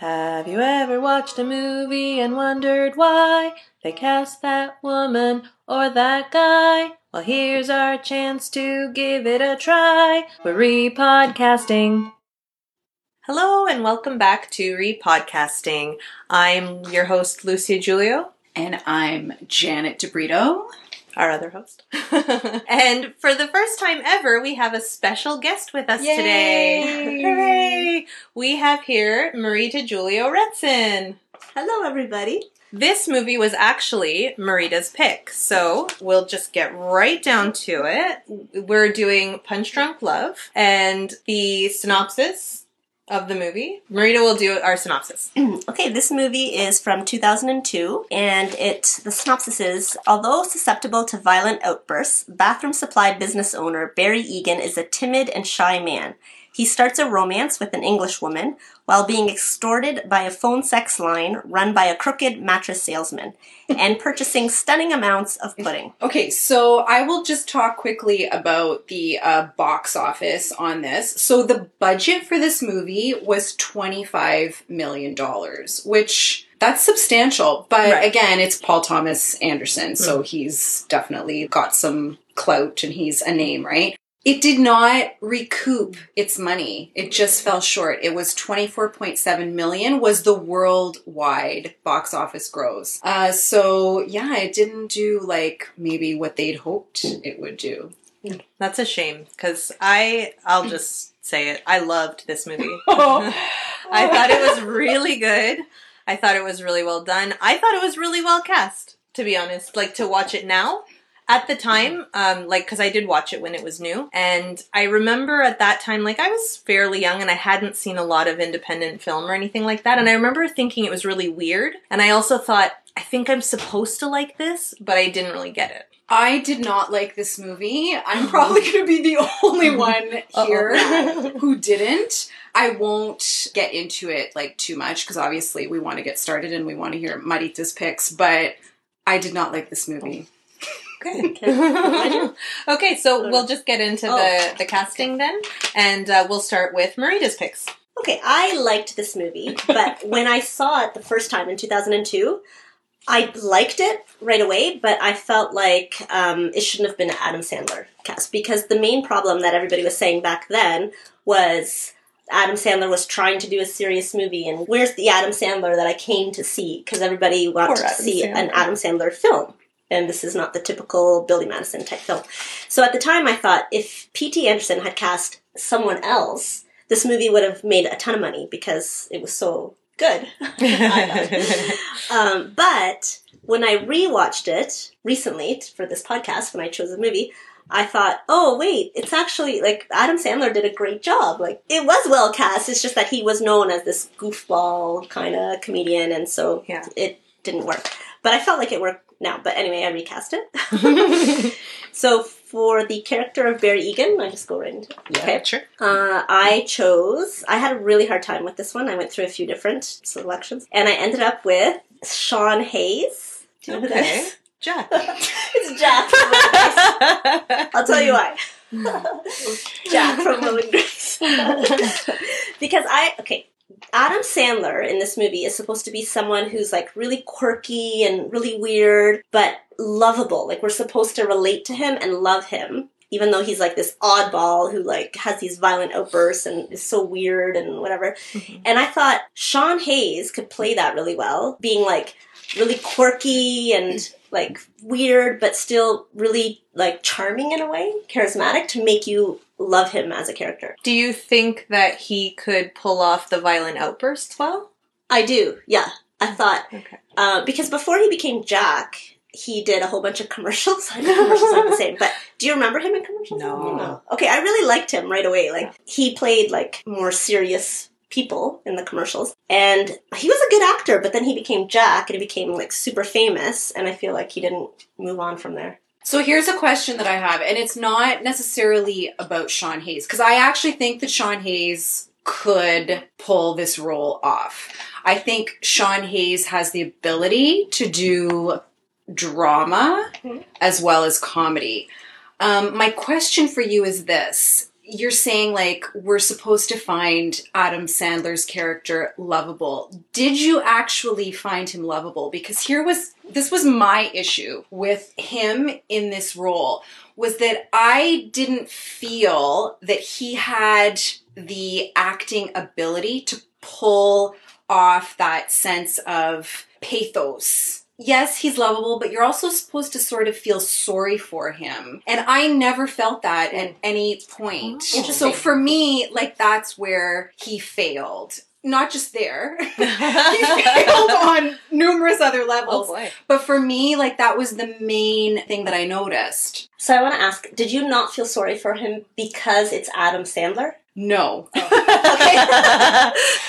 Have you ever watched a movie and wondered why they cast that woman or that guy? Well, here's our chance to give it a try. We're repodcasting. Hello and welcome back to Repodcasting. I'm your host, Lucia Julio. And I'm Janet DeBrito. Our other host. and for the first time ever, we have a special guest with us Yay! today. Hooray! We have here Marita Julio Retson. Hello, everybody. This movie was actually Marita's pick, so we'll just get right down to it. We're doing Punch Drunk Love, and the synopsis of the movie. Marita will do our synopsis. Okay, this movie is from 2002, and it the synopsis is: Although susceptible to violent outbursts, bathroom supply business owner Barry Egan is a timid and shy man. He starts a romance with an English woman while being extorted by a phone sex line run by a crooked mattress salesman and purchasing stunning amounts of pudding. Okay, so I will just talk quickly about the uh, box office on this. So the budget for this movie was $25 million, which that's substantial. But Right. again, it's Paul Thomas Anderson, so he's definitely got some clout and he's a name, right? It did not recoup its money. It just fell short. It was 24.7 million was the worldwide box office gross. Uh, so yeah, it didn't do like maybe what they'd hoped it would do. That's a shame because I, I'll just say it. I loved this movie. Oh. I thought it was really good. I thought it was really well done. I thought it was really well cast, to be honest. Like to watch it now. At the time, um, like, cause I did watch it when it was new. And I remember at that time, like, I was fairly young and I hadn't seen a lot of independent film or anything like that. And I remember thinking it was really weird. And I also thought, I think I'm supposed to like this, but I didn't really get it. I did not like this movie. I'm probably going to be the only one here who didn't. I won't get into it like too much because obviously we want to get started and we want to hear Marita's picks, but I did not like this movie. Okay. okay, so we'll just get into Oh. the, the casting then. And uh, we'll start with Marita's picks. Okay, I liked this movie, but when I saw it the first time in 2002, I liked it right away, but I felt like um, it shouldn't have been Adam Sandler cast because the main problem that everybody was saying back then was Adam Sandler was trying to do a serious movie, and where's the Adam Sandler that I came to see? Because everybody wants Poor to Adam see Sandler. an Adam Sandler film. And this is not the typical Billy Madison type film. So at the time, I thought if P.T. Anderson had cast someone else, this movie would have made a ton of money because it was so good. Um, but when I rewatched it recently for this podcast, when I chose a movie, I thought, oh wait, it's actually like Adam Sandler did a great job. Like it was well cast. It's just that he was known as this goofball kind of comedian, and so Yeah. it didn't work. But I felt like it worked now. But anyway, I recast it. so for the character of Barry Egan, I just go right into it. Okay. sure. Uh, I chose. I had a really hard time with this one. I went through a few different selections, and I ended up with Sean Hayes. Do you know who that Okay. Jack. it's Jack from Grace. I'll tell you why. Jack from Will and Grace. because I okay. Adam Sandler in this movie is supposed to be someone who's like really quirky and really weird, but lovable. Like we're supposed to relate to him and love him, even though he's like this oddball who like has these violent outbursts and is so weird and whatever. Mm-hmm. And I thought Sean Hayes could play that really well, being like really quirky and like weird, but still really like charming in a way, charismatic to make you love him as a character. Do you think that he could pull off the violent outbursts well? I do, yeah. I thought Okay. uh, because before he became Jack, he did a whole bunch of commercials. I know commercials aren't the same, but do you remember him in commercials? No. Okay, I really liked him right away. Like he played like more serious people in the commercials, and he was a good actor. But then he became Jack, and he became like super famous, and I feel like he didn't move on from there. So here's a question that I have, and it's not necessarily about Sean Hayes, because I actually think that Sean Hayes could pull this role off. I think Sean Hayes has the ability to do drama Mhm. as well as comedy. Um, my question for you is this you're saying like we're supposed to find Adam Sandler's character lovable. Did you actually find him lovable? Because here was this was my issue with him in this role was that I didn't feel that he had the acting ability to pull off that sense of pathos yes, he's lovable, but you're also supposed to sort of feel sorry for him. And I never felt that at any point. Oh. So for me, like that's where he failed. Not just there. he failed on numerous other levels. Oh, boy. But for me, like that was the main thing that I noticed. So I want to ask, did you not feel sorry for him because it's Adam Sandler? No.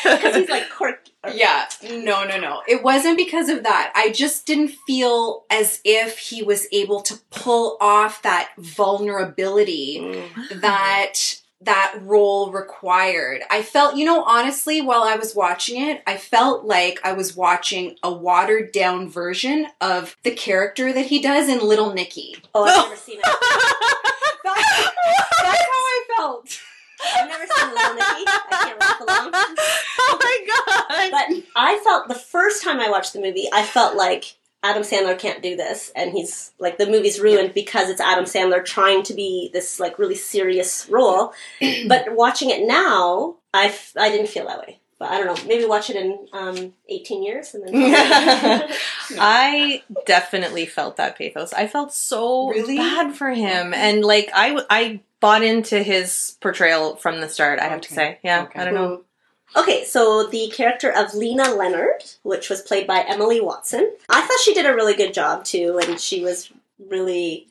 Because he's like quirky. Yeah, no, no, no. It wasn't because of that. I just didn't feel as if he was able to pull off that vulnerability Mm. that that role required. I felt, you know, honestly, while I was watching it, I felt like I was watching a watered down version of the character that he does in Little Nicky. Oh, I've never seen it. That's, that's how I felt. I've never seen Little Nicky. I can't along. oh my god. But I felt the first time I watched the movie, I felt like Adam Sandler can't do this, and he's like the movie's ruined because it's Adam Sandler trying to be this like really serious role. but watching it now, I f- I didn't feel that way. But I don't know. Maybe watch it in um, 18 years and then. I definitely felt that pathos. I felt so Really? bad for him, and like I, I bought into his portrayal from the start. I have to Okay. say, yeah. Okay. I don't know. Okay, so the character of Lena Leonard, which was played by Emily Watson, I thought she did a really good job too, and she was really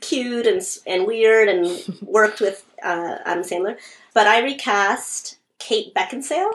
cute and s- and weird and worked with uh, Adam Sandler. But I recast Kate Beckinsale.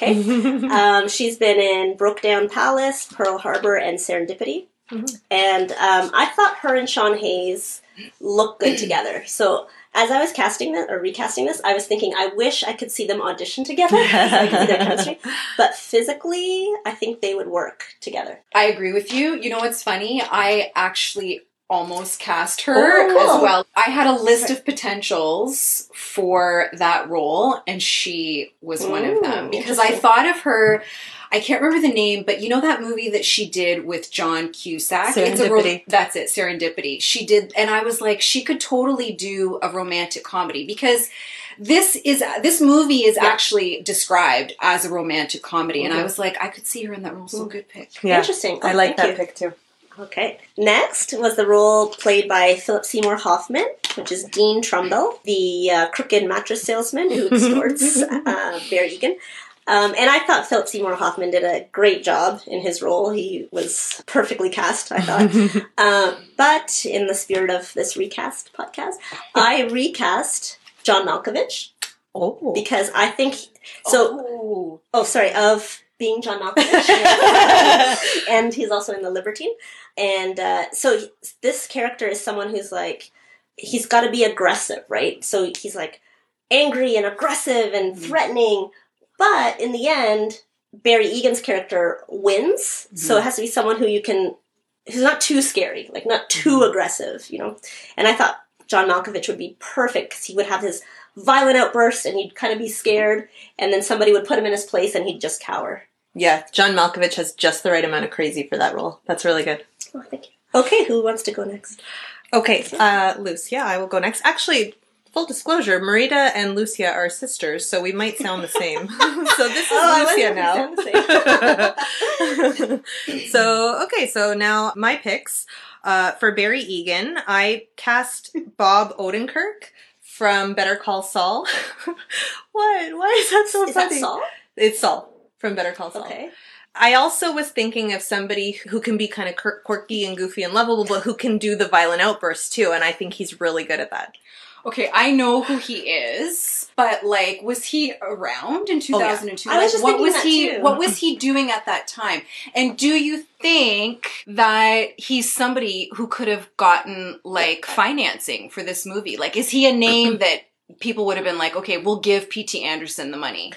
Okay, um, she's been in Brokedown Palace, Pearl Harbor, and Serendipity. Mhm. And um, I thought her and Sean Hayes looked good together. So as I was casting this or recasting this, I was thinking I wish I could see them audition together. I could see their chemistry. But physically, I think they would work together. I agree with you. You know what's funny? I actually almost cast her Oh, cool. as well. I had a list of potentials for that role, and she was one of them because I thought of her. I can't remember the name, but you know that movie that she did with John Cusack? It's a ro- that's it, Serendipity. She did, and I was like, she could totally do a romantic comedy because this is this movie is Yeah. actually described as a romantic comedy, and I was like, I could see her in that role. So mm. good pick. Yeah, Interesting. I Oh, like thank that you. pick too. Okay. Next was the role played by Philip Seymour Hoffman, which is Dean Trumbell, the uh, crooked mattress salesman who extorts uh, Barry Egan. Um, and I thought Philip Seymour Hoffman did a great job in his role. He was perfectly cast, I thought. uh, but in the spirit of this recast podcast, I recast John Malkovich oh, because I think so. Oh. Oh, sorry, of being John Malkovich. and he's also in The Libertine. And uh, so he- this character is someone who's like, he's got to be aggressive, right? So he's like angry and aggressive and mm-hmm. threatening. But in the end, Barry Egan's character wins. Mm-hmm. So it has to be someone who you can, who's not too scary, like not too mm-hmm. aggressive, you know? And I thought John Malkovich would be perfect because he would have his violent outburst and he'd kind of be scared. And then somebody would put him in his place and he'd just cower. Yeah, John Malkovich has just the right amount of crazy for that role. That's really good. Oh, thank you. Okay, who wants to go next? Okay, uh, Yeah, I will go next. Actually, full disclosure, Marita and Lucia are sisters, so we might sound the same. so this is Oh, Lucia now. so, okay, so now my picks. Uh, for Barry Egan, I cast Bob Odenkirk from Better Call Saul. what? Why is that so Is that? Saul? It's Saul from Better Call Saul. Okay. I also was thinking of somebody who can be kind of quirky and goofy and lovable, but who can do the violent outbursts too, and I think he's really good at that. Okay, I know who he is, but like, was he around in Oh, yeah. 2002? I was just what thinking was that he? too. What was he doing at that time? And do you think that he's somebody who could have gotten like financing for this movie? Like, is he a name that people would have been like, okay, we'll give P.T. Anderson the money?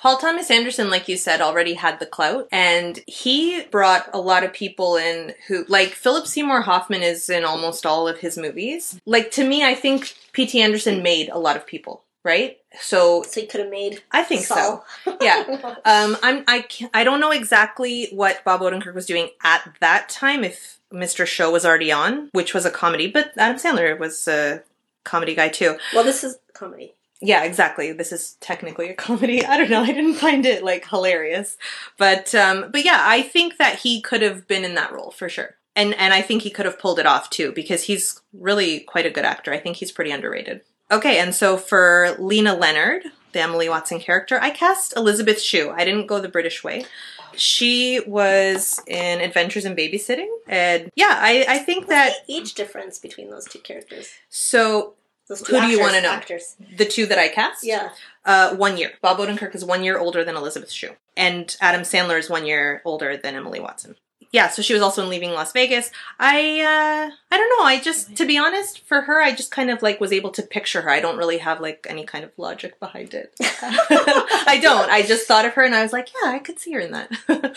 Paul Thomas Anderson, like you said, already had the clout, and he brought a lot of people in who, like, Philip Seymour Hoffman is in almost all of his movies. Like, to me, I think P.T. Anderson made a lot of people, right? So So you could have made. I think Saul. so. Yeah. Um, I'm I can't, I don't know exactly what Bob Odenkirk was doing at that time. If Mr. Show was already on, which was a comedy, but Adam Sandler was a comedy guy too. well, this is comedy. Yeah, exactly. This is technically a comedy. I don't know. I didn't find it like hilarious, but um, but yeah, I think that he could have been in that role for sure, and and I think he could have pulled it off too because he's really quite a good actor. I think he's pretty underrated. Okay, and so for Lena Leonard, the Emily Watson character, I cast Elizabeth Shue. I didn't go the British way. She was in Adventures in Babysitting, and yeah, I I think that What's the age difference between those two characters? so Those two Who do you wanna know? Actors. the two that I cast, Yeah. Uh, one year. Bob Odenkirk is one year older than Elizabeth Shue, and Adam Sandler is one year older than Emily Watson. Yeah, so she was also in Leaving Las Vegas. I uh, I don't know. I just, to be honest, for her, I just kind of like was able to picture her. I don't really have like any kind of logic behind it. I don't. I just thought of her and I was like, yeah, I could see her in that.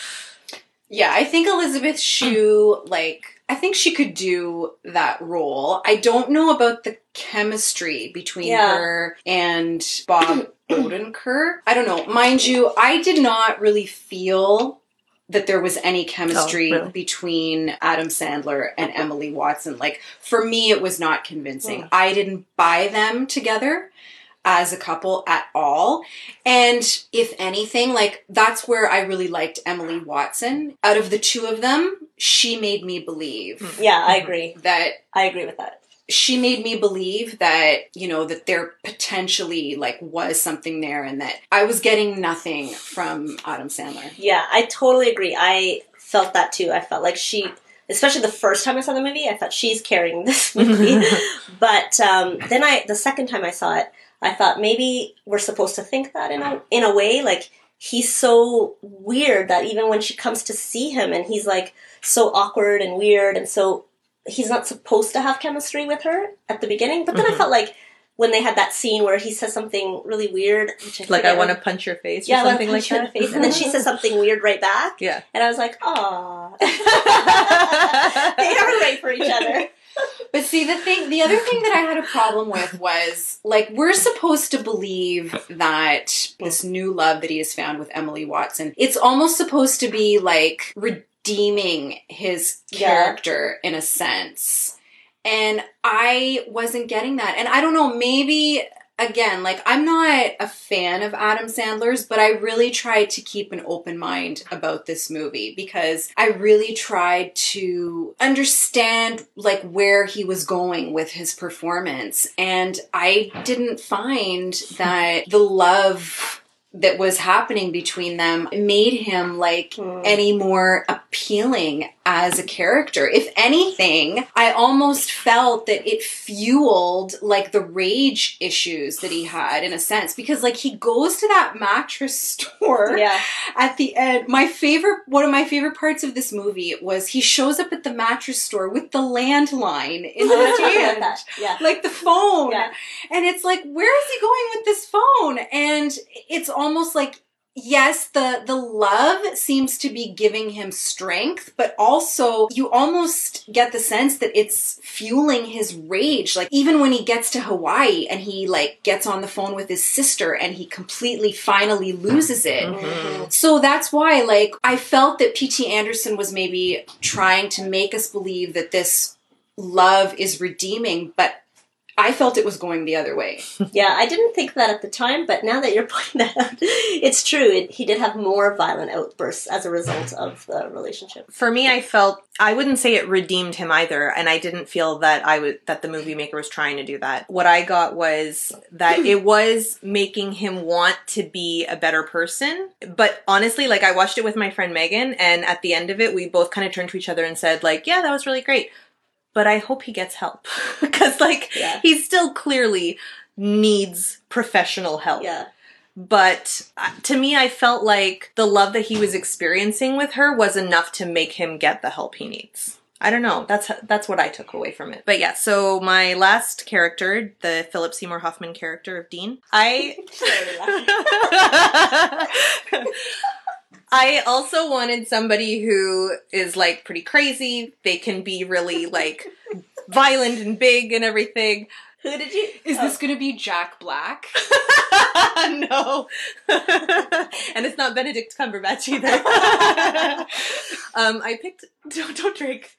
Yeah, I think Elizabeth Shue, like, I think she could do that role. I don't know about the chemistry between Yeah. her and Bob Odenkirk. I don't know. Mind you, I did not really feel that there was any chemistry Oh, really? between Adam Sandler and Emily Watson. Like, for me, it was not convincing. Mm. I didn't buy them together as a couple at all. And if anything, like that's where I really liked Emily Watson. Out of the two of them, she made me believe Yeah, I agree. that I agree with that. She made me believe that, you know, that there potentially like was something there and that I was getting nothing from Adam Sandler. Yeah, I totally agree. I felt that too. I felt like she, especially the first time I saw the movie, I thought she's carrying this movie. but um, then I, the second time I saw it, I thought maybe we're supposed to think that in a in a way, like he's so weird that even when she comes to see him and he's like so awkward and weird and so he's not supposed to have chemistry with her at the beginning. But then I Mhm. felt like when they had that scene where he says something really weird, which I like, I want to punch your face yeah, or I wanna something like punch you in that. the face, and then she says something weird right back. Yeah. And I was like, "Aw, they are right for each other." But see, the thing, the other thing that I had a problem with was like, we're supposed to believe that this new love that he has found with Emily Watson, it's almost supposed to be like redeeming his Yeah. character in a sense. And I wasn't getting that. And I don't know, maybe again, like I'm not a fan of Adam Sandler's, but I really tried to keep an open mind about this movie because I really tried to understand like where he was going with his performance and I didn't find that the love that was happening between them made him like Hmm. any more appealing as a character. If anything, I almost felt that it fueled like the rage issues that he had in a sense because like he goes to that mattress store Yeah, at the end. My favorite one of my favorite parts of this movie was he shows up at the mattress store with the landline in his hand. Yeah, Like the phone. Yeah. And it's like, where is he going with this phone? And it's almost like yes the the love seems to be giving him strength but also you almost get the sense that it's fueling his rage like even when he gets to hawaii and he like gets on the phone with his sister and he completely finally loses it Mhm. so that's why, like, I felt that P.T. Anderson was maybe trying to make us believe that this love is redeeming, but I felt it was going the other way. yeah. I didn't think that at the time, but now that you're pointing that out, it's true. It, he did have more violent outbursts as a result of the relationship. For me, I felt I wouldn't say it redeemed him either, and I didn't feel that I would that the movie maker was trying to do that. What I got was that it was making him want to be a better person. But honestly, like I watched it with my friend Megan, and at the end of it, we both kind of turned to each other and said, like, "Yeah, that was really great." But I hope he gets help because, like, Yeah. he still clearly needs professional help Yeah, but uh, to me i felt like the love that he was experiencing with her was enough to make him get the help he needs I don't know. That's that's what I took away from it. But yeah, so my last character, the Philip Seymour Hoffman character of Dean, I I also wanted somebody who is like pretty crazy. They can be really like violent and big and everything. Who did you? Is oh. this going to be Jack Black? no. and it's not Benedict Cumberbatch either. um, I picked. Don't, don't drink.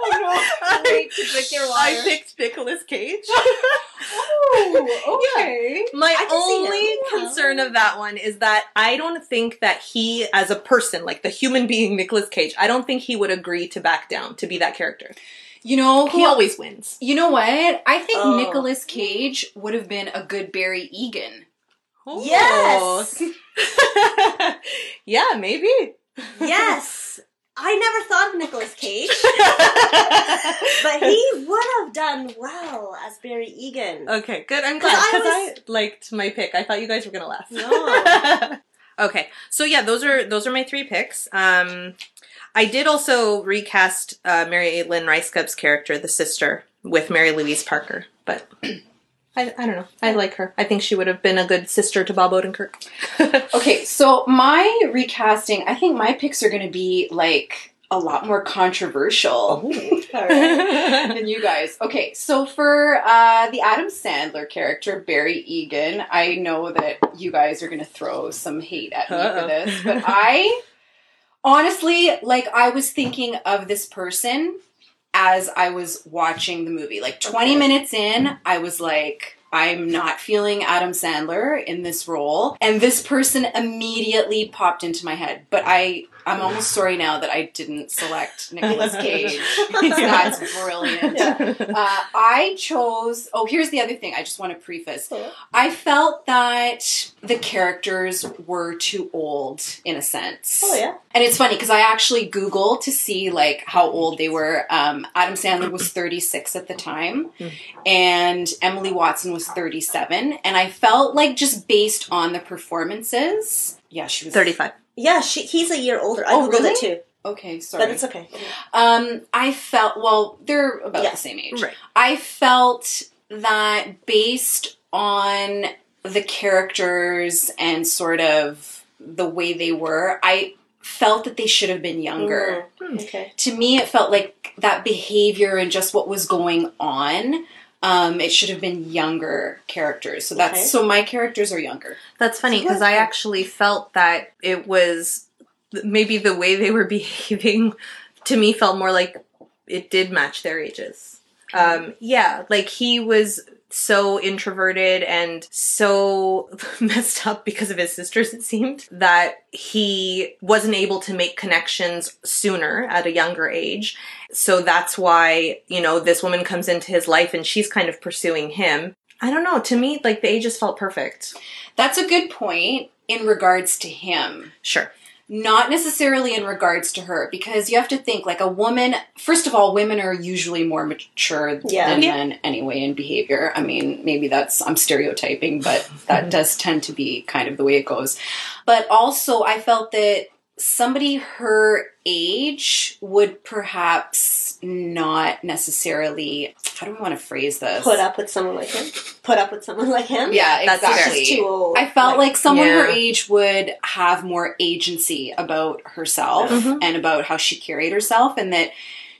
Oh no! Wait to drink your water. I picked Nicolas Cage. oh, okay. My can see only concern of that one is that I don't think that he, as a person, like the human being Nicolas Cage, I don't think he would agree to back down to be that character. You know He who? always wins. you know what? I think Oh. Nicolas Cage would have been a good Barry Egan. Yes. yeah, maybe. yes. I never thought of Nicolas Cage, but he would have done well as Barry Egan. Okay, good. I'm glad I because I, was- liked my pick. I thought you guys were gonna laugh. No. okay, so yeah, those are those are my three picks. Um, I did also recast uh, Mary Lynn Rajskub's character, the sister, with Mary Louise Parker, but. I, I don't know. I like her. I think she would have been a good sister to Bob Odenkirk. Okay, so my recasting, I think my picks are going to be like a lot more controversial All right. than you guys. Okay, so for uh, the Adam Sandler character, Barry Egan, I know that you guys are going to throw some hate at me Uh-oh. for this, but I honestly, like, I was thinking of this person as I was watching the movie. Like 20 Okay. minutes in, I was like, I'm not feeling Adam Sandler in this role. And this person immediately popped into my head. But I I'm almost sorry now that I didn't select Nicolas Cage. That's brilliant. Yeah. Uh, I chose. Oh, here's the other thing. I just want to preface. I felt that the characters were too old in a sense. Oh yeah. And it's funny because I actually Googled to see like how old they were. Um, Adam Sandler was 36 at the time, Hmm. and Emily Watson was 37. And I felt like just based on the performances, yeah, she was 35. Yeah, she, he's a year older. I Oh, googled really? it too, Okay, sorry. but it's okay. Um, I felt well, they're about Yeah. the same age. Right. I felt that based on the characters and sort of the way they were, I felt that they should have been younger. Mm, Okay. To me, it felt like that behavior and just what was going on. Um, it should have been younger characters. So that's Okay. so my characters are younger. That's funny because I actually felt that it was maybe the way they were behaving to me felt more like it did match their ages. Um, yeah, like he was so introverted and so messed up because of his sisters, it seemed, that he wasn't able to make connections sooner at a younger age. So that's why, you know, this woman comes into his life and she's kind of pursuing him. I don't know. To me, like the ages felt perfect. That's a good point in regards to him. Sure. Not necessarily in regards to her because you have to think like a woman first of all women are usually more mature Yeah. than Yeah. men anyway in behavior i mean maybe that's i'm stereotyping but that does tend to be kind of the way it goes but also i felt that somebody her age would perhaps not necessarily how do we want to phrase this Put up with someone like him. Put up with someone like him. yeah That's exactly She's too old. I felt like, someone her age would have more agency about herself Mhm. and about how she carried herself, and that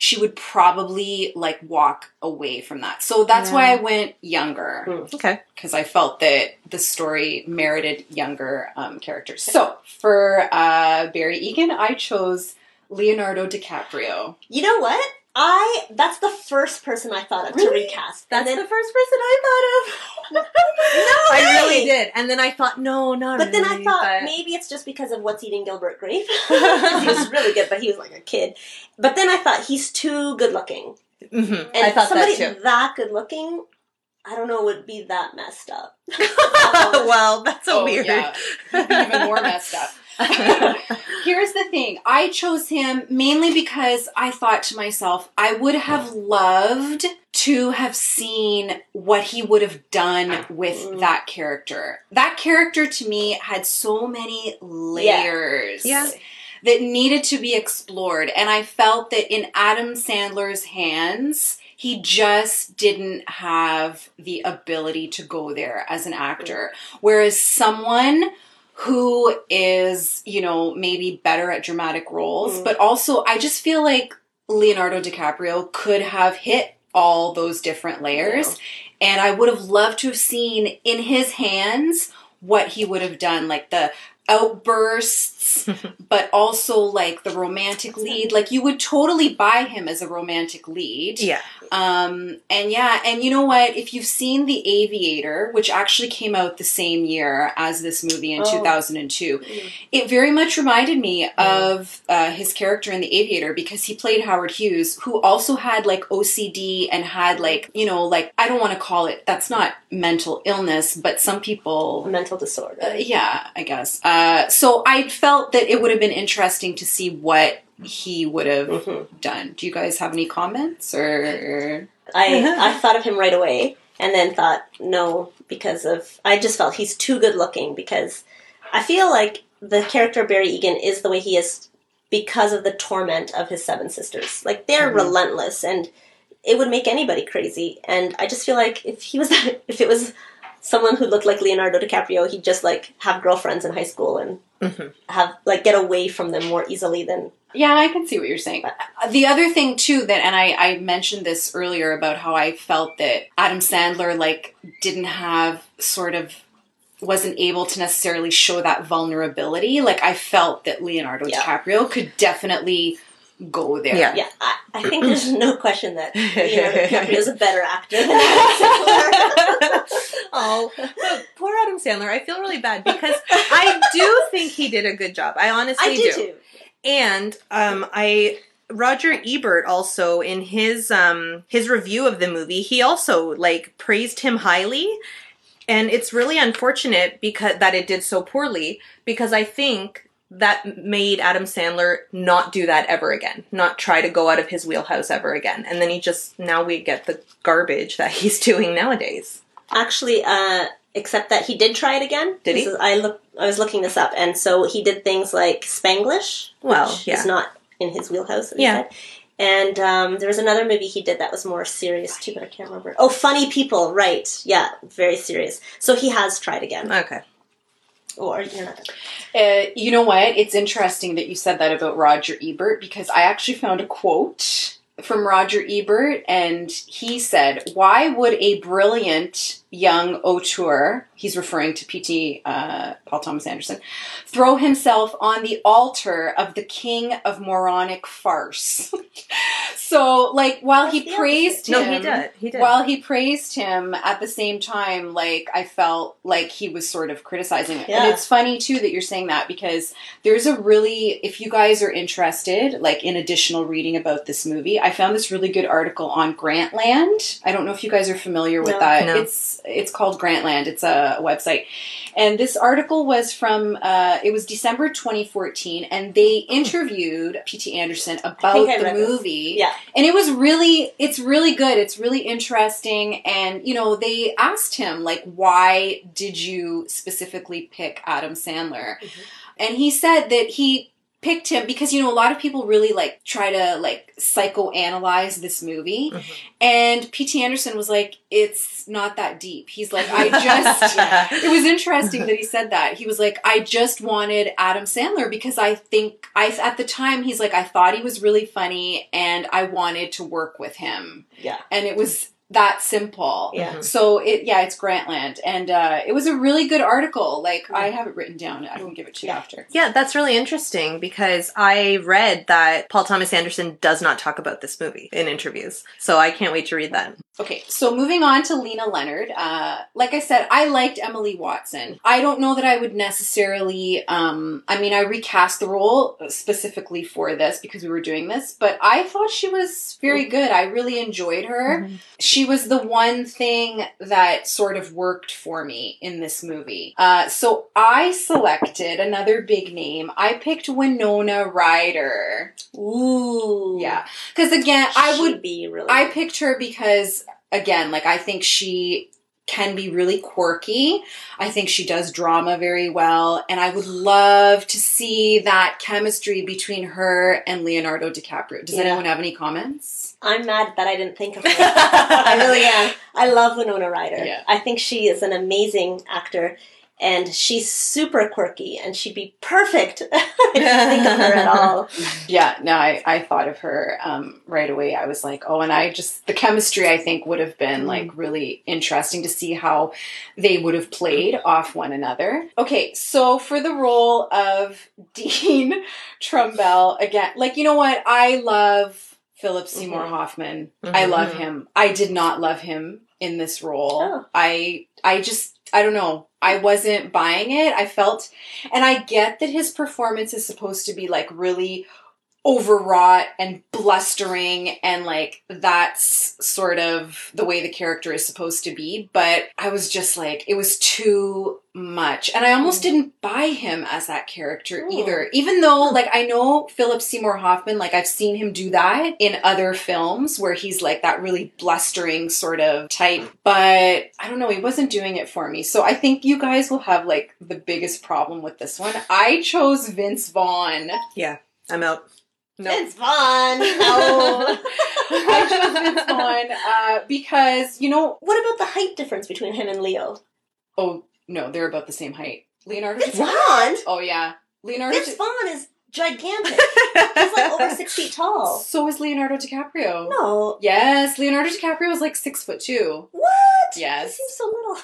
she would probably like walk away from that. So that's why I went younger Mm. Okay. because I felt that the story merited younger um, characters. So for uh, Barry Egan, I chose Leonardo DiCaprio. You know what? I that's the first person I thought of to recast. That's and the first person I thought of. no, I really did. And then I thought, no, not But then I thought but- maybe it's just because of what's eating Gilbert Grape. he was really good, but he was like a kid. But then I thought he's too good looking. Mhm. And I thought somebody that too. that good looking, I don't know, would be that messed up. well, that's so Oh, weird. yeah. Even more messed up. Here's the thing I chose him mainly because I thought to myself, I would have loved to have seen what he would have done with Mm. that character. That character to me had so many layers. Yeah. that needed to be explored. And I felt that in Adam Sandler's hands, he just didn't have the ability to go there as an actor. Whereas someone who is, you know, maybe better at dramatic roles, Mm. but also I just feel like Leonardo DiCaprio could have hit all those different layers. And I would have loved to have seen in his hands what he would have done, like the outbursts, but also like the romantic lead. Like you would totally buy him as a romantic lead. Yeah. Um, and yeah, and you know what? If you've seen The Aviator, which actually came out the same year as this movie in Oh. 2002, Mm. it very much reminded me of uh, his character in The Aviator because he played Howard Hughes, who also had like OCD and had like, you know, like, I don't want to call it, that's not mental illness, but some people mental disorder. uh, yeah, I guess. Uh, so I felt that it would have been interesting to see what he would have Mhm. done. Do you guys have any comments or? I I thought of him right away, and then thought no because of I just felt he's too good looking because I feel like the character of Barry Egan is the way he is because of the torment of his seven sisters. Like they're Mhm. relentless, and it would make anybody crazy. And I just feel like if he was if it was someone who looked like Leonardo DiCaprio, he'd just like have girlfriends in high school and Mhm. have like get away from them more easily than Yeah, I can see what you're saying. The other thing too that, and I, I mentioned this earlier about how I felt that Adam Sandler like didn't have sort of wasn't able to necessarily show that vulnerability. Like I felt that Leonardo Yeah. DiCaprio could definitely go there. Yeah. Yeah, I, I think there's no question that Leonardo DiCaprio is a better actor than Adam Sandler. oh, but poor Adam Sandler. I feel really bad because I do think he did a good job. I honestly I do too. And um, I Roger Ebert also in his um, his review of the movie, he also like praised him highly. And it's really unfortunate because that it did so poorly because I think that made Adam Sandler not do that ever again, not try to go out of his wheelhouse ever again. And then he just now we get the garbage that he's doing nowadays. Actually, uh, except that he did try it again. Did he? Is- I look. I was looking this up, and so he did things like Spanglish. Well, which yeah. is not in his wheelhouse. Yeah. said. And um, there was another movie he did that was more serious too, but I can't remember. Oh, Funny People, right? Yeah, very serious. So he has tried again. Okay. Or you're not. Uh, you know what? It's interesting that you said that about Roger Ebert because I actually found a quote from Roger Ebert, and he said, "Why would a brilliant young auteur, he's referring to P.T. Uh, Paul Thomas Anderson, throw himself on the altar of the king of moronic farce?" so, like, while he That's the praised No, him, he did. He did. while he praised him at the same time like i felt like he was sort of criticizing it Yeah. and it's funny too that you're saying that because there's a really if you guys are interested like in additional reading about this movie i found this really good article on grantland i don't know if you guys are familiar with No. that No. it's it's called grantland it's a website and this article was from uh, it was december 2014 and they interviewed pt anderson about the read this. movie Yeah. and it was really it's really good it's really interesting and you know they asked him like why did you specifically pick adam sandler Mhm. and he said that he picked him because you know a lot of people really like try to like psychoanalyze this movie Mhm. and pt anderson was like it's not that deep he's like i just it was interesting that he said that. He was like, I just wanted Adam Sandler because I think I at the time he's like, I thought he was really funny and I wanted to work with him. Yeah. And it was that simple. Yeah. Mhm. So it yeah, it's Grantland. And uh, it was a really good article. Like I have it written down. I can give it to you Yeah. after. Yeah, that's really interesting because I read that Paul Thomas Anderson does not talk about this movie in interviews. So I can't wait to read that. Okay, so moving on to Lena Leonard. Uh, like I said, I liked Emily Watson. I don't know that I would necessarily. Um, I mean, I recast the role specifically for this because we were doing this, but I thought she was very good. I really enjoyed her. She was the one thing that sort of worked for me in this movie. Uh, so I selected another big name. I picked Winona Ryder. Ooh. Yeah, because again, I would be really. I picked her because again, like I think she can be really quirky. I think she does drama very well, and I would love to see that chemistry between her and Leonardo DiCaprio. Does Yeah. anyone have any comments? I'm mad that I didn't think of her. I really am. I love Winona Ryder. Yeah. I think she is an amazing actor. And she's super quirky, and she'd be perfect. I didn't think of her at all. Yeah, no, I, I thought of her um, right away. I was like, oh, and I just, the chemistry I think would have been like really interesting to see how they would have played off one another. Okay, so for the role of Dean Trumbell, again, like, you know what? I love Philip Seymour Mhm. Hoffman. I Mhm. love him. I did not love him in this role. Oh. I, I just, I don't know. I wasn't buying it. I felt, and I get that his performance is supposed to be like really overwrought and blustering and like that's sort of the way the character is supposed to be but i was just like it was too much and i almost didn't buy him as that character Oh. either even though like i know philip seymour hoffman like i've seen him do that in other films where he's like that really blustering sort of type but i don't know he wasn't doing it for me so i think you guys will have like the biggest problem with this one i chose vince vaughn Yeah, I'm out. No. It's fun. No. I chose Vince Vaughn uh, because you know. what about the height difference between him and Leo? Oh no, they're about the same height. Leonardo. Vince DiCaprio- Vaughn. Oh yeah, Leonardo. Vince Di- Vaughn is gigantic. He's like over six feet tall. So is Leonardo DiCaprio. No. Yes, Leonardo DiCaprio is like six foot two. What? Yes. He Yes, seems so little.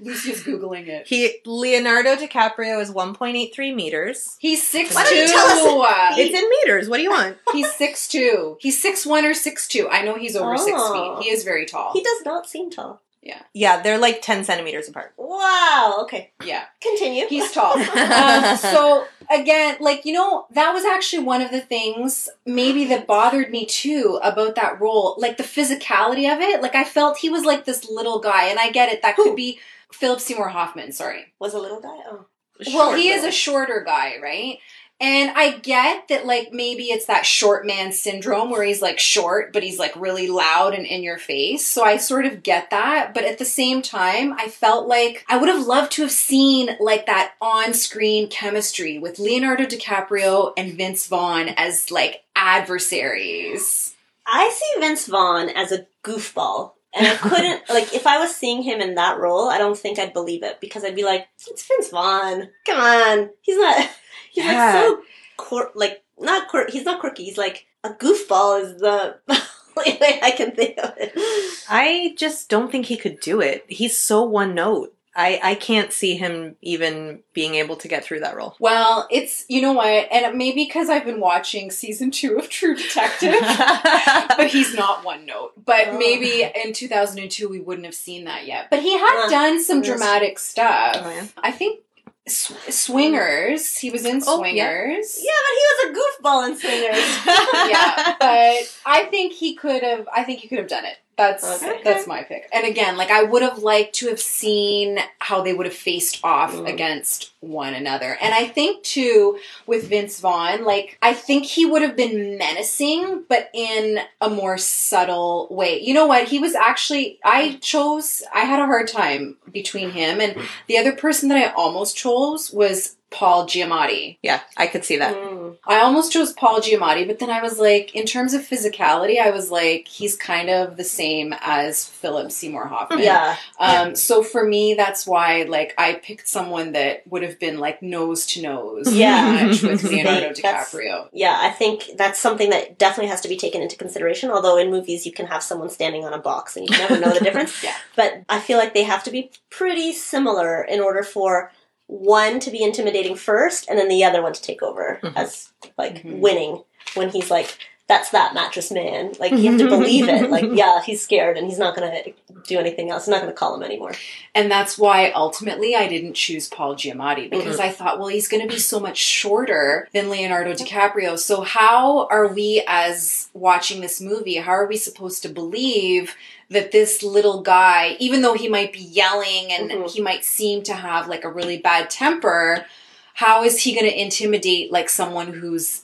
Lucy's googling it. he Leonardo DiCaprio is 1.83 meters. He's six Why don't you two. tell us It's in meters. What do you want? he's six two. He's six one or six two. I know he's over six Oh. feet. He is very tall. He does not seem tall. Yeah, Yeah, they're like 10 centimeters apart. Wow. Okay. yeah. Continue. He's tall. um, so again, like you know, that was actually one of the things maybe that bothered me too about that role, like the physicality of it. Like I felt he was like this little guy, and I get it. That Who? could be Philip Seymour Hoffman. Sorry. was a little guy. Oh. well, Short he is a shorter guy, right? And I get that, like, maybe it's that short man syndrome where he's like short, but he's like really loud and in your face. So I sort of get that. But at the same time, I felt like I would have loved to have seen like that on screen chemistry with Leonardo DiCaprio and Vince Vaughn as like adversaries. I see Vince Vaughn as a goofball. And I couldn't, like, if I was seeing him in that role, I don't think I'd believe it because I'd be like, it's Vince Vaughn. Come on. He's not, he's Yeah. like so, quir- like, not quirky. He's not quirky. He's like, a goofball is the only way I can think of it. I just don't think he could do it. He's so one note. I, I can't see him even being able to get through that role. Well, it's, you know what? And maybe because I've been watching season two of True Detective. but he's not one note. But Oh. maybe in 2002 we wouldn't have seen that yet. But he had Uh, done some dramatic stuff. Oh, yeah? I think Sw- Swingers. He was in Oh, yeah. Swingers. Yeah, but he was a goofball in Swingers. yeah, but I think he could have. I think he could have done it. That's Okay. that's my pick. And again, like I would have liked to have seen how they would have faced off Mm. against one another. And I think too with Vince Vaughn, like I think he would have been menacing, but in a more subtle way. You know what? He was actually. I chose. I had a hard time between him and the other person that I almost chose was Paul Giamatti. yeah, I could see that. Mm. I almost chose Paul Giamatti, but then I was like, in terms of physicality, I was like, he's kind of the same as Philip Seymour Hoffman. Yeah. Um, so for me, that's why like I picked someone that would have been like nose to nose, Yeah. much with Leonardo That's- DiCaprio. Yeah, I think that's something that definitely has to be taken into consideration. Although in movies you can have someone standing on a box and you never know the difference. Yeah. But I feel like they have to be pretty similar in order for one to be intimidating first and then the other one to take over Mhm. as like Mhm. winning when he's like that's that mattress man. Like you have to believe it. Like yeah, he's scared and he's not going to do anything else. He's not going to call him anymore. And that's why ultimately I didn't choose Paul Giamatti because I thought, well, he's going to be so much shorter than Leonardo DiCaprio. So how are we as watching this movie, how are we supposed to believe that this little guy, even though he might be yelling and Mhm. he might seem to have like a really bad temper, how is he going to intimidate like someone who's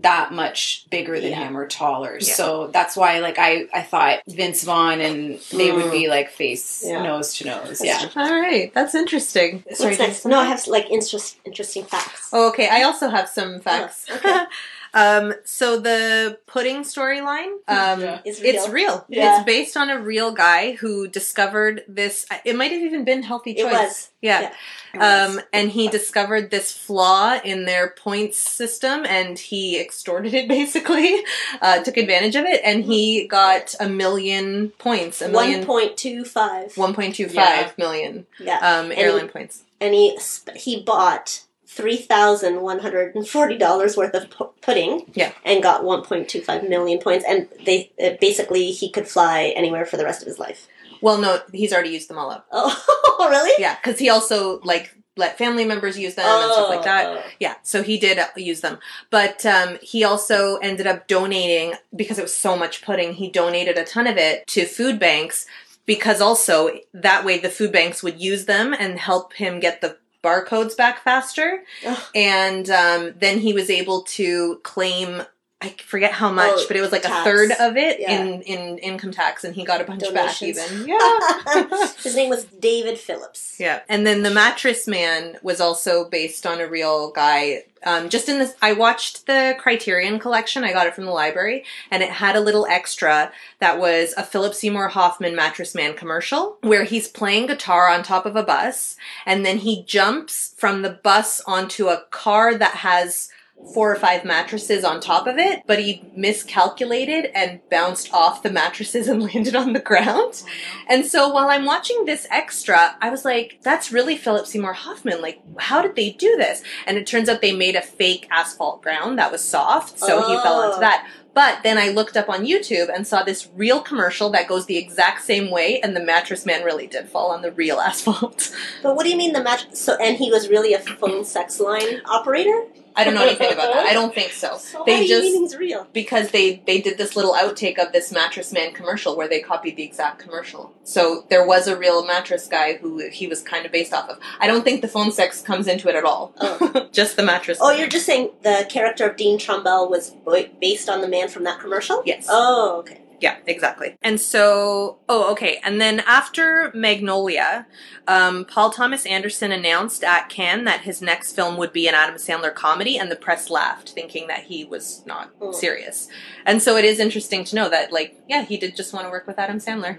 that much bigger than Yeah. him or taller. Yeah. So that's why like I I thought Vince Vaughn and they would be hmm. like face Yeah. nose to nose. That's yeah. true. All right, that's interesting. What's next? No, I have like interest, interesting facts. Oh, okay. I also have some facts. Oh, okay. um, so the pudding storyline, um, Yeah. It's it's real. real. Yeah. It's based on a real guy who discovered this. It might have even been Healthy It Choice. was. Yeah. Um, and he discovered this flaw in their points system and he extorted it basically, uh, took advantage of it, and he got a million points, a One million, point two five. 1.25 Yeah. million Yeah, um, And airline he- points. and he he bought three thousand one hundred and forty dollars worth of pu- pudding. Yeah. and got one point two five million points, and they uh, basically he could fly anywhere for the rest of his life. Well, no, he's already used them all up. Oh, really? Yeah, because he also like let family members use them and stuff like that. Oh. Yeah, so he did uh, use them, but um, he also ended up donating because it was so much pudding. He donated a ton of it to food banks because also that way the food banks would use them and help him get the barcodes back faster, Ugh. and um, then he was able to claim. I forget how much, Oh, but it was like tax. a third of it Yeah. in, in income tax, and he got a bunch Donations. back even. Yeah. His name was David Phillips. Yeah, and then the mattress man was also based on a real guy. Um, just in this, I watched the Criterion collection. I got it from the library, and it had a little extra that was a Philip Seymour Hoffman mattress man commercial where he's playing guitar on top of a bus, and then he jumps from the bus onto a car that has four or five mattresses on top of it, but he miscalculated and bounced off the mattresses and landed on the ground. Oh, and so while I'm watching this extra, I was like, that's really Philip Seymour Hoffman. Like, how did they do this? And it turns out they made a fake asphalt ground that was soft, so he fell Oh. onto that. But then I looked up on YouTube and saw this real commercial that goes the exact same way, and the mattress man really did fall on the real asphalt. But what do you mean the mattress? So, and he was really a phone sex line operator. I don't know anything about that. I don't think so. So They just- you mean he's real? because they they did this little outtake of this mattress man commercial where they copied the exact commercial. So there was a real mattress guy who he was kind of based off of. I don't think the phone sex comes into it at all. Oh. just the mattress. Oh, man. you're just saying the character of Dean Trumbell was based on the man from that commercial? yes. Oh, okay. Yeah, exactly. And so, oh, okay. And then after Magnolia, um, Paul Thomas Anderson announced at Cannes that his next film would be an Adam Sandler comedy, and the press laughed, thinking that he was not serious. And so it is interesting to know that, like, yeah, he did just want to work with Adam Sandler.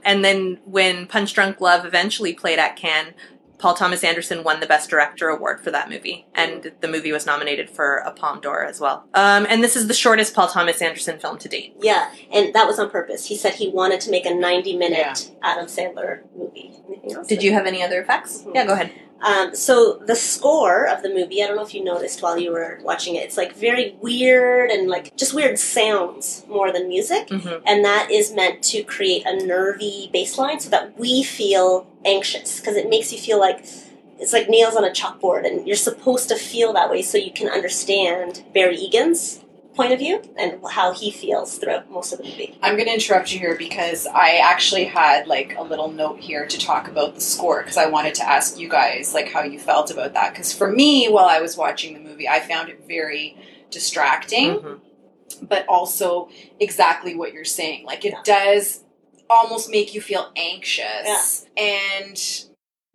and then when Punch Drunk Love eventually played at Cannes, Paul Thomas Anderson won the Best Director award for that movie, and the movie was nominated for a Palme d'Or as well. Um, and this is the shortest Paul Thomas Anderson film to date. Yeah, and that was on purpose. He said he wanted to make a 90 minute Yeah. Adam Sandler movie. Did you have any other facts? Mhm. Yeah, go ahead. Um, so the score of the movie, I don't know if you noticed while you were watching it, it's like very weird and like just weird sounds more than music. Mm-hmm. And that is meant to create a nervy baseline so that we feel anxious because it makes you feel like it's like nails on a chalkboard and you're supposed to feel that way so you can understand Barry Egan's point of view and how he feels throughout most of the movie. I'm going to interrupt you here because I actually had like a little note here to talk about the score because I wanted to ask you guys like how you felt about that because for me while I was watching the movie I found it very distracting Mm-hmm. but also exactly what you're saying like it Yeah. does almost make you feel anxious and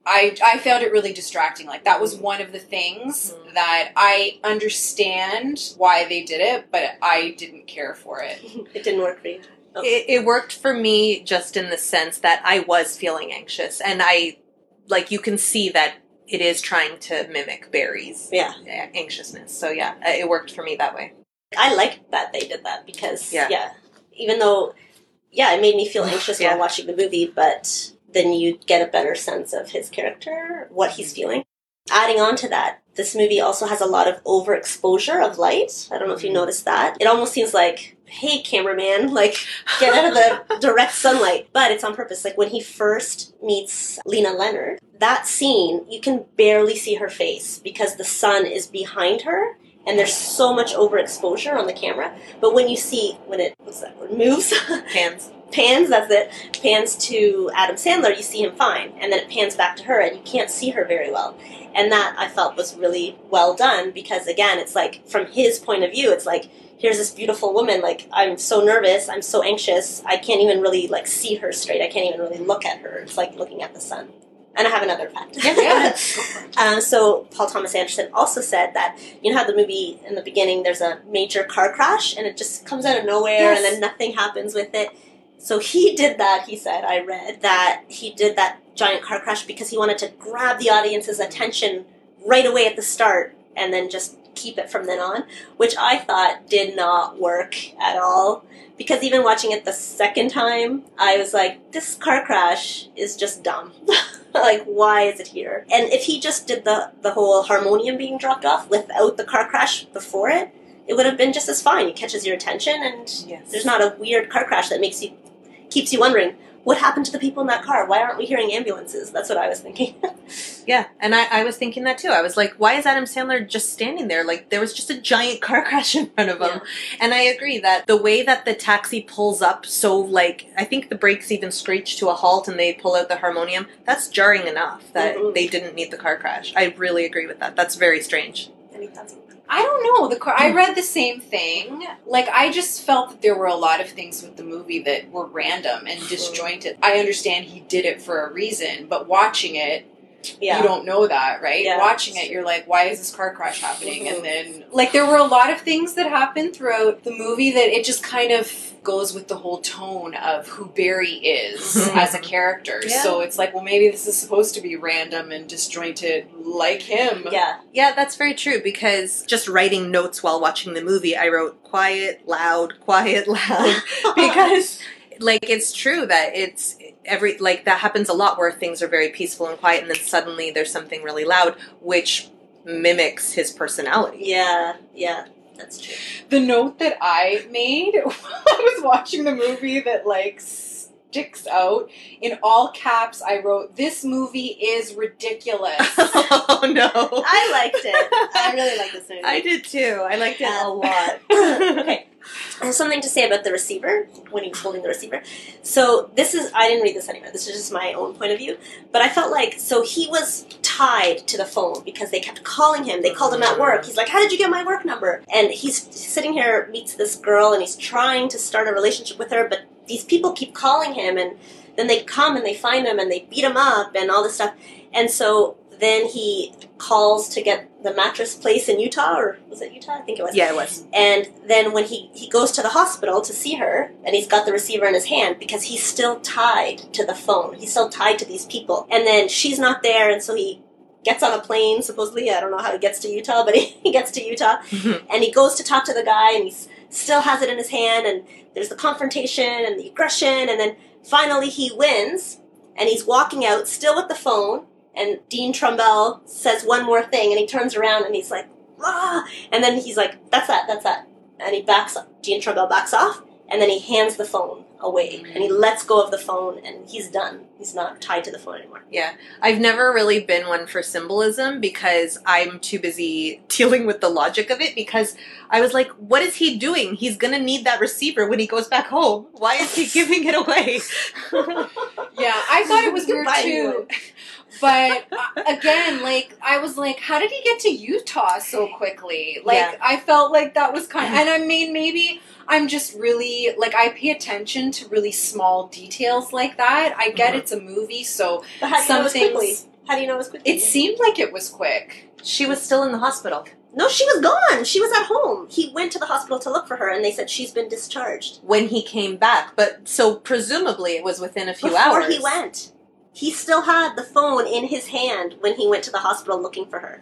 I, I found it really distracting. Like that was one of the things Mhm. that I understand why they did it, but I didn't care for it. it didn't work for you. Oh. It, it worked for me just in the sense that I was feeling anxious, and I, like, you can see that it is trying to mimic Barry's Yeah. anxiousness. So yeah, uh, it worked for me that way. I liked that they did that because Yeah. yeah, even though yeah, it made me feel anxious Yeah. while watching the movie, but then you get a better sense of his character, what he's feeling. Adding on to that, this movie also has a lot of overexposure of light. I don't know if you Mhm. noticed that. It almost seems like, hey, cameraman, like get out of the direct sunlight. But it's on purpose. Like when he first meets Lena Leonard, that scene, you can barely see her face because the sun is behind her and there's so much overexposure on the camera. But when you see when it what's that word moves, Hands. Pans, that's it, pans to Adam Sandler, you see him fine. And then it pans back to her, and you can't see her very well. And that I felt was really well done because, again, it's like from his point of view, it's like, here's this beautiful woman, like, I'm so nervous, I'm so anxious, I can't even really, like, see her straight, I can't even really look at her. It's like looking at the sun. And I have another fact. Yeah. Um, so Paul Thomas Anderson also said that you know how the movie in the beginning there's a major car crash and it just comes out of nowhere Yes. and then nothing happens with it. So he did that. He said I read that he did that giant car crash because he wanted to grab the audience's attention right away at the start and then just keep it from then on, which I thought did not work at all. Because even watching it the second time, I was like, this car crash is just dumb. like, why is it here? And if he just did the, the whole harmonium being dropped off without the car crash before it, it would have been just as fine. It catches your attention, and Yes. there's not a weird car crash that makes you keeps you wondering what happened to the people in that car. Why aren't we hearing ambulances? That's what I was thinking. Yeah, and I, I was thinking that too. I was like, why is Adam Sandler just standing there? Like, there was just a giant car crash in front of him. And I agree that the way that the taxi pulls up, so like, I think the brakes even screech to a halt and they pull out the harmonium, that's jarring enough that Mhm. they didn't need the car crash. I really agree with that. That's very strange. Any thoughts? I don't know. The car. I hmm. read the same thing. Like I just felt that there were a lot of things with the movie that were random and disjointed. I understand he did it for a reason, but watching it, Yeah. you don't know that, right? Yeah. Watching it, you're like, why is this car crash happening? Mhm. And then, like, there were a lot of things that happened throughout the movie that it just kind of goes with the whole tone of who Barry is as a character. Yeah. So it's like, well, maybe this is supposed to be random and disjointed like him. yeah. Yeah, that's very true because just writing notes while watching the movie, I wrote quiet, loud, quiet, loud because like it's true that it's every like that happens a lot where things are very peaceful and quiet and then suddenly there's something really loud which mimics his personality. yeah. Yeah. That's true. The note that I made while I was watching the movie that like sticks out in all caps, I wrote, "This movie is ridiculous." oh no. I liked it. I really liked this movie. I did too. I liked it a Um, lot. okay. I have something to say about the receiver when he was holding the receiver. So this is I didn't read this anywhere. This is just my own point of view. But I felt like so he was tied to the phone because they kept calling him. They called him at work. He's like, "How did you get my work number?" And he's sitting here meets this girl and he's trying to start a relationship with her, but these people keep calling him and then they come and they find him and they beat him up and all this stuff. And so then he calls to get the mattress place in Utah or was it Utah? I think it was. Yeah, it was. And then when he, he goes to the hospital to see her, and he's got the receiver in his hand because he's still tied to the phone. He's still tied to these people. And then she's not there, and so he gets on a plane, supposedly. I don't know how he gets to Utah, but he, he gets to Utah. Mm-hmm. And he goes to talk to the guy, and he still has it in his hand, and there's the confrontation and the aggression, and then finally he wins, and he's walking out still with the phone, and Dean Trumbell says one more thing, and he turns around and he's like, ah, and then he's like, that's that, that's that, and he backs up. Dean Trumbell backs off, and then he hands the phone away, and he lets go of the phone, and he's done. He's not tied to the phone anymore. Yeah, I've never really been one for symbolism because I'm too busy dealing with the logic of it. Because I was like, what is he doing? He's gonna need that receiver when he goes back home. Why is he giving it away? yeah, I thought it was weird too. Ewan. But uh, again, like I was like, how did he get to Utah so quickly? Like Yeah. I felt like that was kind. of, and I mean, maybe I'm just really like I pay attention to really small details like that. I get Mhm. it's a movie, so But how do you Some know it was quickly? things- How do you know it was quickly? it seemed like it was quick. she was still in the hospital no, she was gone. She was at home. He went to the hospital to look for her, and they said she's been discharged. when he came back, but so presumably it was within a few Before hours. Before he went. He still had the phone in his hand when he went to the hospital looking for her.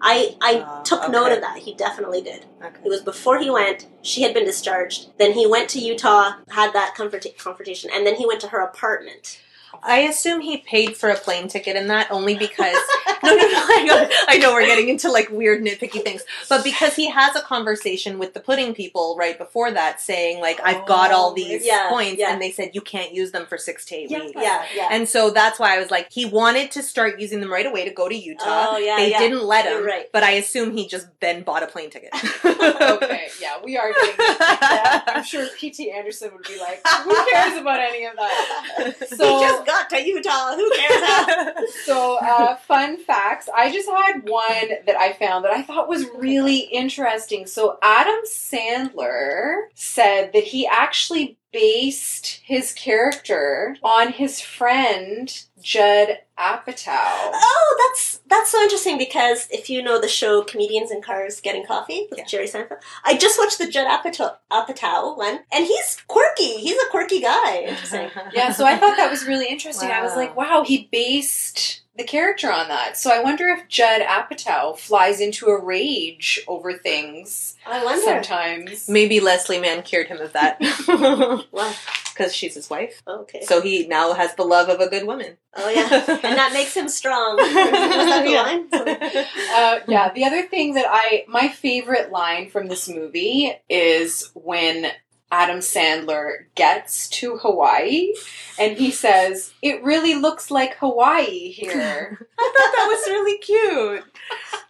I I Ah, took note of that. He definitely did. It was before he went. She had been discharged. Then he went to Utah, had that confronta- confrontation, and then he went to her apartment. I assume he paid for a plane ticket in that only because no, no, no. I know, I know we're getting into like weird nitpicky things, but because he has a conversation with the pudding people right before that, saying like, "I've got all Oh, these yeah, points," yeah. and they said you can't use them for six to eight Yeah. weeks. Yeah, yeah. And so that's why I was like, he wanted to start using them right away to go to Utah. Oh, yeah, they yeah. didn't let him, right. but I assume he just then bought a plane ticket. okay, yeah, we are getting yeah, I'm sure PT Anderson would be like, who cares about any of that? he So just got to Utah. Who cares? So, uh, fun facts. I just had one that I found that I thought was really interesting. So, Adam Sandler said that he actually based his character on his friend Judd Apatow. oh, that's that's so interesting because if you know the show Comedians in Cars Getting Coffee with Yeah. Jerry Seinfeld, I just watched the Judd Apatow, Apatow one, and he's quirky. He's a quirky guy. Interesting. Yeah, so I thought that was really interesting. I was like, wow, he based the character on that. So I wonder if Judd Apatow flies into a rage over things I wonder. sometimes. Maybe Leslie Mann cured him of that. Wow. Because she's his wife. Okay. So he now has the love of a good woman. oh yeah, and that makes him strong. Was that the Yeah. Uh, yeah, the other thing that I, my favorite line from this movie is when Adam Sandler gets to Hawaii and he says, It really looks like Hawaii here. I thought that was really cute.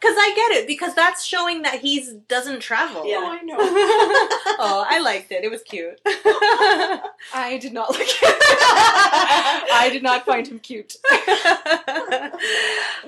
Because I get it, because that's showing that he doesn't travel. Yeah. Oh, I know. oh, I liked it. It was cute. I did not like it. I did not find him cute.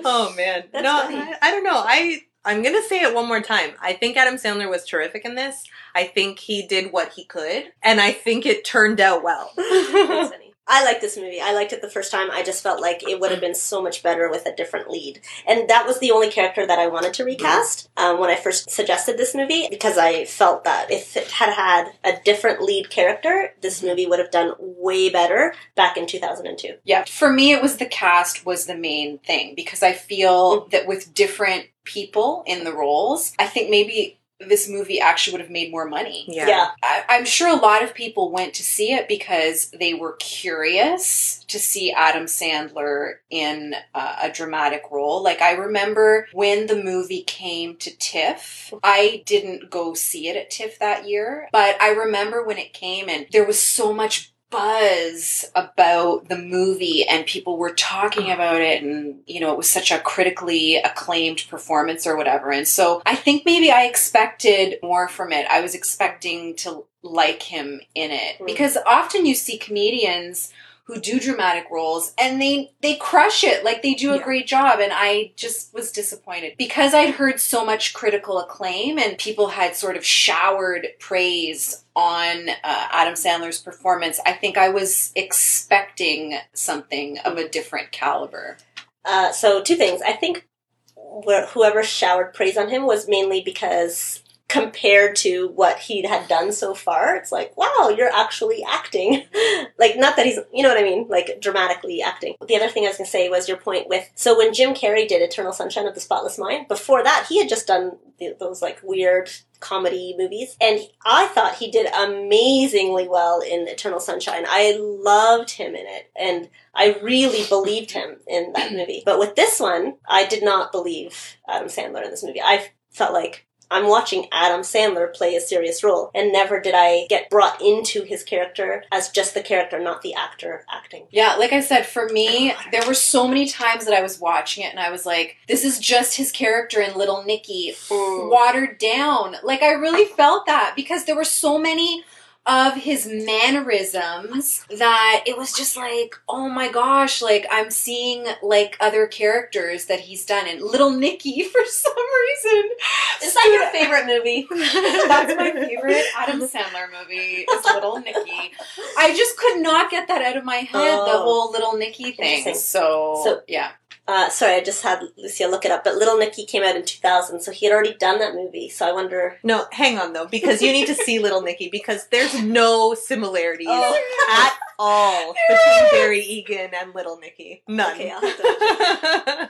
oh man. That's no. I, I don't know. I I'm gonna say it one more time. I think Adam Sandler was terrific in this. I think he did what he could, and I think it turned out well. I like this movie. I liked it the first time. I just felt like it would have been so much better with a different lead. And that was the only character that I wanted to recast um, when I first suggested this movie because I felt that if it had had a different lead character, this movie would have done way better back in 2002. Yeah, for me, it was the cast was the main thing because I feel that with different people in the roles, I think maybe this movie actually would have made more money. Yeah. Yeah. I, I'm sure a lot of people went to see it because they were curious to see Adam Sandler in uh, a dramatic role. Like, I remember when the movie came to TIFF, I didn't go see it at TIFF that year, but I remember when it came and there was so much buzz about the movie and people were talking about it and you know it was such a critically acclaimed performance or whatever. And so i think maybe i expected more from it. I was expecting to like him in it. Mm. because often you see comedians who do dramatic roles and they they crush it like they do a Yeah. great job and i just was disappointed because i'd heard so much critical acclaim and people had sort of showered praise on uh, adam sandler's performance i think i was expecting something of a different caliber Uh, so, two things. I think whoever showered praise on him was mainly because compared to what he had done so far, it's like, wow, you're actually acting. like, not that he's, you know what I mean? Like, dramatically acting. The other thing I was going to say was your point with, so when Jim Carrey did Eternal Sunshine of the Spotless Mind, before that, he had just done those, like, weird comedy movies. And I thought he did amazingly well in Eternal Sunshine. I loved him in it. And I really believed him in that movie. But with this one, I did not believe Adam Sandler in this movie. I felt like I'm watching Adam Sandler play a serious role, and never did I get brought into his character as just the character, not the actor acting. Yeah, like I said, for me, there were so many times that I was watching it and I was like, this is just his character in Little Nicky mm. watered down. Like, I really felt that because there were so many of his mannerisms that it was just like, oh my gosh, like I'm seeing like other characters that he's done. And Little Nicky, for some reason, Is that your favorite movie? That's my favorite Adam Sandler movie is Little Nicky. I just could not get that out of my head, the Oh. whole Little Nicky thing. So, So- yeah. Uh, sorry, I just had Lucia look it up, but Little Nicky came out in 2000, so he had already done that movie. So I wonder. No, hang on though, because you need to see Little Nicky because there's no similarities Oh. at all between Barry Egan and Little Nicky. None. Okay, I'll have to.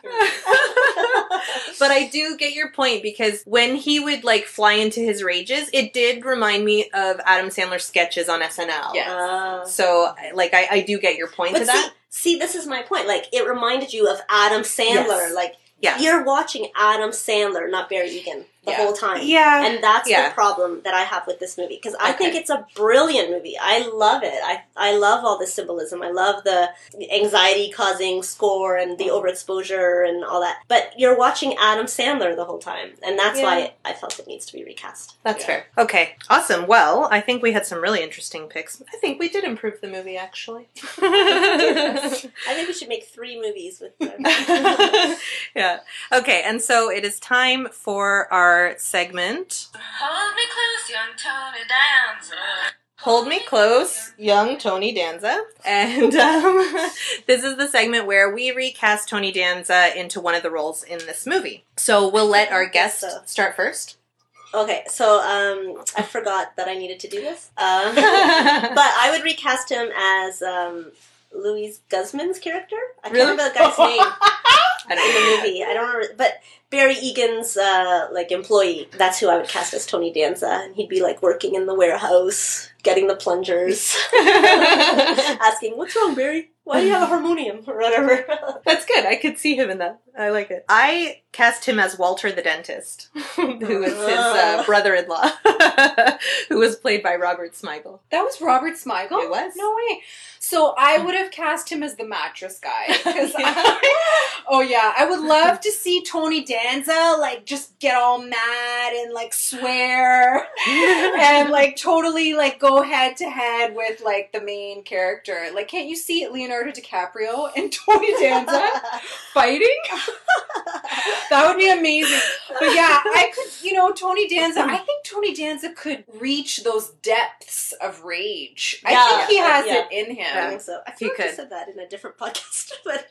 but I do get your point because when he would like fly into his rages, it did remind me of Adam Sandler's sketches on SNL. Yeah. Uh, So, like, I, I do get your point but to see, that. See, this is my point. Like, it reminded you of Adam Sandler. Yes. Like, Yeah. you're watching Adam Sandler, not Barry Egan, the Yeah. whole time. Yeah. And that's Yeah. the problem that I have with this movie because I think it's a brilliant movie. I love it. I I love all the symbolism. I love the anxiety causing score and the overexposure and all that. But you're watching Adam Sandler the whole time, and that's Yeah. why I felt it needs to be recast. That's Yeah. fair. Okay, awesome. Well, I think we had some really interesting picks. I think we did improve the movie, actually. I think we should make three movies with them. yeah. Okay, and so it is time for our segment Hold me close, young Tony Danza. Hold Me Close, Young Tony Danza. And um, this is the segment where we recast Tony Danza into one of the roles in this movie. So we'll let our guest start first. Okay, so um, I forgot that I needed to do this. Um, but I would recast him as um, Luis Guzman's character. I can't remember the guy's name I in don't the movie. I don't remember, but Barry Egan's uh, like employee. That's who I would cast as Tony Danza, and he'd be like working in the warehouse, getting the plungers, asking, "What's wrong, Barry? Why do you have a harmonium or whatever?" That's good. I could see him in that. I like it. I cast him as Walter the dentist, who is his uh, brother-in-law, who was played by Robert Smigel. That was Robert Smigel. It was. No way. So I would have cast him as the mattress guy. 'cause Yeah. I- oh yeah, I would love to see Tony Danza like just get all mad and like swear and like totally like go head to head with like the main character. Like, can't you see it, Leonardo DiCaprio and Tony Danza fighting? that would be amazing. But yeah, I could, you know, Tony Danza. I think Tony Danza could reach those depths of rage. I think he has yeah. it in him. I think so. I He feel like I said that in a different podcast, but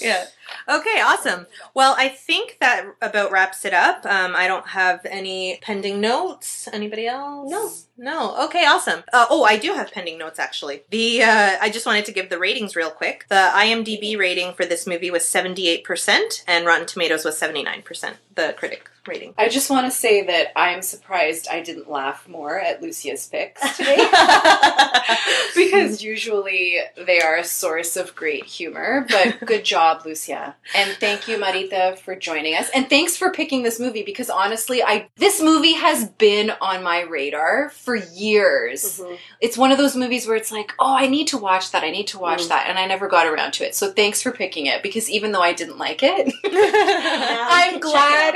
yeah. Okay, awesome. Well, I think that about wraps it up. Um, I don't have any pending notes. Anybody else? No. No. Okay, awesome. Uh, oh, I do have pending notes actually. The uh, I just wanted to give the ratings real quick. The IMDb rating for this movie was seventy eight percent, and Rotten Tomatoes was seventy nine percent. The critic rating. I just want to say that I'm surprised I didn't laugh more at Lucia's picks today. because usually they are a source of great humor. But good job, Lucia. And thank you, Marita, for joining us. And thanks for picking this movie because honestly, I this movie has been on my radar for years. Mhm. It's one of those movies where it's like, oh, I need to watch that, I need to watch Mm. that, and I never got around to it. So thanks for picking it because even though I didn't like it, I'm glad.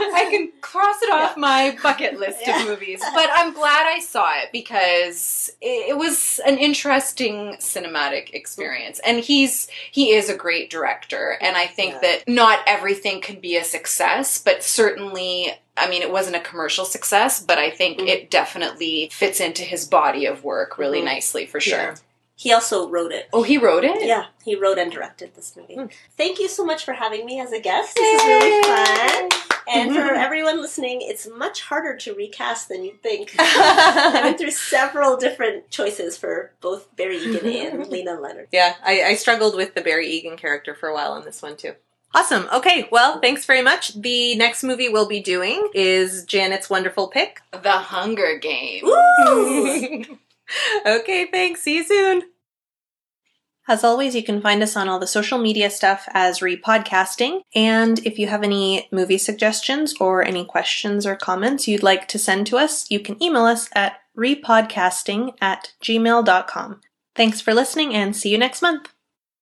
I can cross it off my bucket list Yeah. of movies. But I'm glad I saw it because it, was an interesting cinematic experience. And he's he is a great director, and I think Yeah. that not everything can be a success, but certainly. I mean, it wasn't a commercial success, but I think Mhm. it definitely fits into his body of work really Mhm. nicely for sure. Yeah. He also wrote it. Oh, he wrote it? Yeah, he wrote and directed this movie. Hmm. Thank you so much for having me as a guest. This is really fun. And for Mhm. everyone listening, it's much harder to recast than you think. I went through several different choices for both Barry Egan and Lena Leonard. Yeah, I, I struggled with the Barry Egan character for a while on this one too. Awesome. Okay, well, thanks very much. The next movie we'll be doing is Janet's wonderful pick. The Hunger Games. Woo! okay, thanks. See you soon. As always, you can find us on all the social media stuff as Repodcasting. And if you have any movie suggestions or any questions or comments you'd like to send to us, you can email us at repodcasting at gmail.com. Thanks for listening and see you next month.